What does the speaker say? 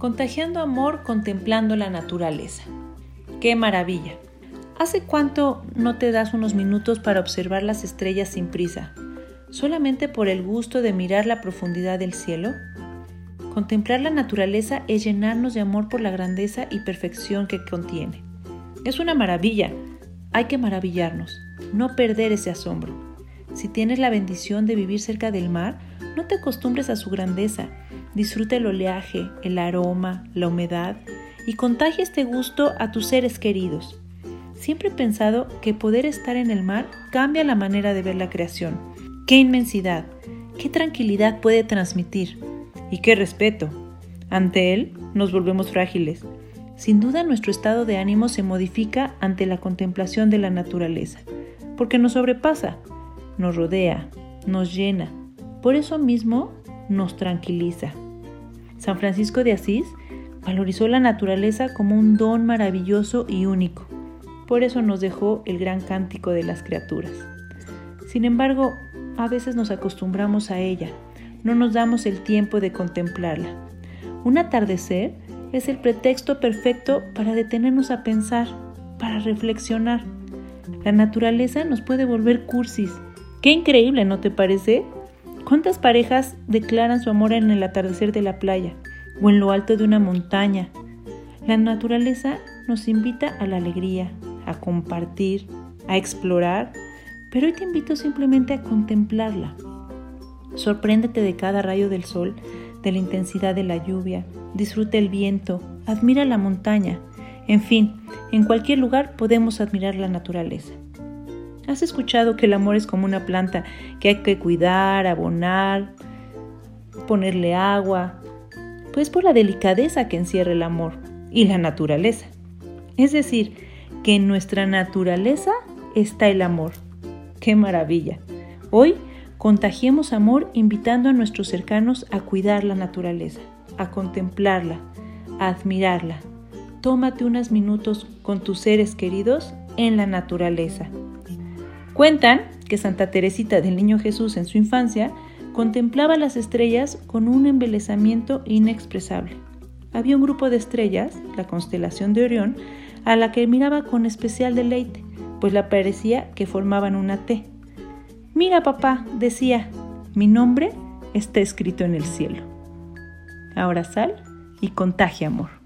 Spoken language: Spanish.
Contagiando amor contemplando la naturaleza. ¡Qué maravilla! ¿Hace cuánto no te das unos minutos para observar las estrellas sin prisa, solamente por el gusto de mirar la profundidad del cielo? Contemplar la naturaleza es llenarnos de amor por la grandeza y perfección que contiene. Es una maravilla. Hay que maravillarnos, no perder ese asombro. Si tienes la bendición de vivir cerca del mar, no te acostumbres a su grandeza. Disfruta el oleaje, el aroma, la humedad y contagia este gusto a tus seres queridos. Siempre he pensado que poder estar en el mar cambia la manera de ver la creación. ¡Qué inmensidad! ¡Qué tranquilidad puede transmitir! ¡Y qué respeto! Ante él nos volvemos frágiles. Sin duda nuestro estado de ánimo se modifica ante la contemplación de la naturaleza, porque nos sobrepasa, nos rodea, nos llena. Por eso mismo nos tranquiliza. San Francisco de Asís valorizó la naturaleza como un don maravilloso y único. Por eso nos dejó el gran cántico de las criaturas. Sin embargo, a veces nos acostumbramos a ella, no nos damos el tiempo de contemplarla. Un atardecer es el pretexto perfecto para detenernos a pensar, para reflexionar. La naturaleza nos puede volver cursis. Qué increíble, ¿no te parece? ¿Cuántas parejas declaran su amor en el atardecer de la playa o en lo alto de una montaña? La naturaleza nos invita a la alegría, a compartir, a explorar, pero hoy te invito simplemente a contemplarla. Sorpréndete de cada rayo del sol, de la intensidad de la lluvia, disfruta el viento, admira la montaña, en fin, en cualquier lugar podemos admirar la naturaleza. ¿Has escuchado que el amor es como una planta que hay que cuidar, abonar, ponerle agua? Pues por la delicadeza que encierra el amor y la naturaleza. Es decir, que en nuestra naturaleza está el amor. ¡Qué maravilla! Hoy contagiemos amor invitando a nuestros cercanos a cuidar la naturaleza, a contemplarla, a admirarla. Tómate unos minutos con tus seres queridos en la naturaleza. Cuentan que Santa Teresita del Niño Jesús en su infancia contemplaba las estrellas con un embelezamiento inexpresable. Había un grupo de estrellas, la constelación de Orión, a la que miraba con especial deleite, pues le parecía que formaban una T. Mira, papá, decía, mi nombre está escrito en el cielo. Ahora sal y contagia amor.